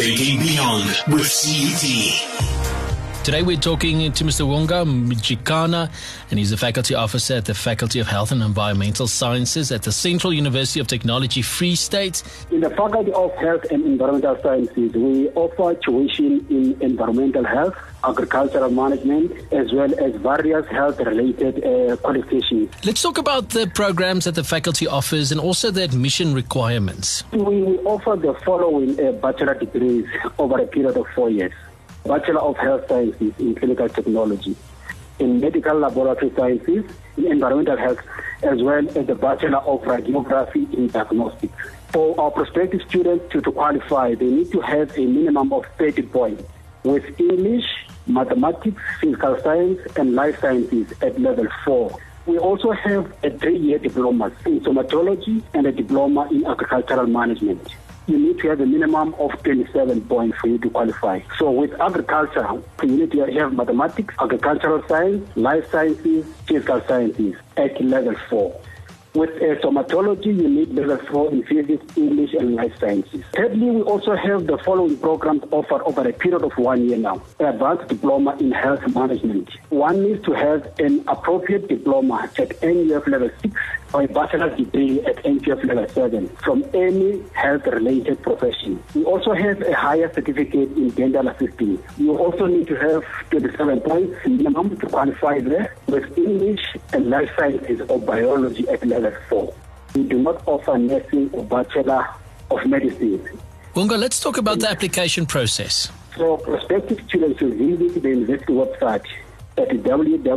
Thinking Beyond with CUT. Today we're talking to Mr. Wonga Mbijekana, and he's a faculty officer at the Faculty of Health and Environmental Sciences at the Central University of Technology Free State. In the Faculty of Health and Environmental Sciences, we offer tuition in environmental health, agricultural management, as well as various health-related uh, qualifications. Let's talk about the programs that the faculty offers and also the admission requirements. We, we offer the following uh, bachelor degrees over a period of four years. Bachelor of Health Sciences in Clinical Technology, in Medical Laboratory Sciences, in Environmental Health, as well as the Bachelor of Radiography in Diagnostics. For our prospective students to, to qualify, they need to have a minimum of 30 points with English, mathematics, physical science, and life sciences at level 4. We also have a three-year diploma in somatology and a diploma in agricultural management you need to have a minimum of 27 points for you to qualify. So with agriculture, you need to have mathematics, agricultural science, life sciences, physical sciences at level 4. With uh, somatology, you need level 4 in physics, English, and life sciences. Thirdly, we also have the following programs offered over a period of one year now. Advanced Diploma in Health Management. One needs to have an appropriate diploma at NQF level 6 or a bachelor's degree at NQF level 7 from any health-related profession. We also have a higher certificate in dental assisting. You also need to have 27 points minimum to qualify there with English and life sciences or biology at level 4. We do not offer nursing or bachelor of medicine. Wonga, let's talk about the application process. So prospective students will visit the university website at www.cut.ac.za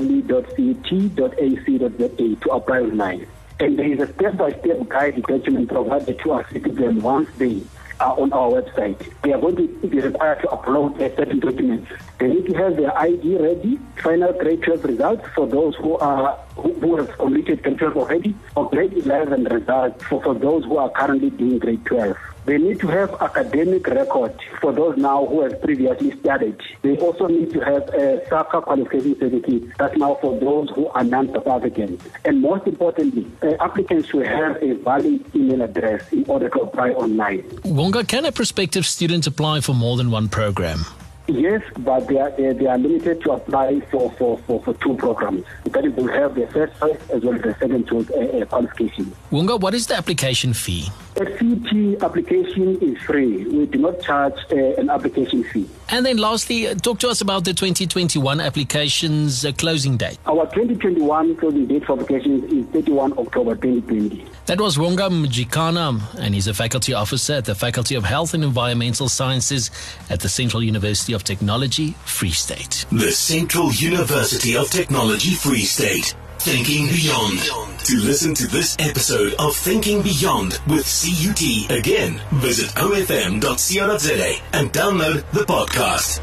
to apply online. And there is a step-by-step guide document provided to our citizens once they are on our website. They are going to be required to upload a certain documents. They need to have their ID ready, final grade 12 results for those who are who, who have completed grade 12 already, or grade 11 results for, for those who are currently doing grade 12. They need to have academic record for those now who have previously studied. They also need to have a SAQA qualification certificate. That's now for those who are non-South Africans. And most importantly, uh, applicants should have a valid email address in order to apply online. Wonga, can a prospective student apply for more than one program? Yes, but they are, they, they are limited to apply for, for, for, for two programs. That will have their first choice as well as the second choice uh, uh, qualification. Wonga, what is the application fee? A CT application is free. We do not charge uh, an application fee. And then lastly, uh, talk to us about the 2021 applications uh, closing date. Our 2021 closing date for applications is 31 October 2020. That was Wonga Mbijekana, and he's a faculty officer at the Faculty of Health and Environmental Sciences at the Central University of Technology, Free State. The Central University of Technology, Free State. Thinking Beyond. To listen to this episode of Thinking Beyond with CUT again, visit ofm.co.za and download the podcast.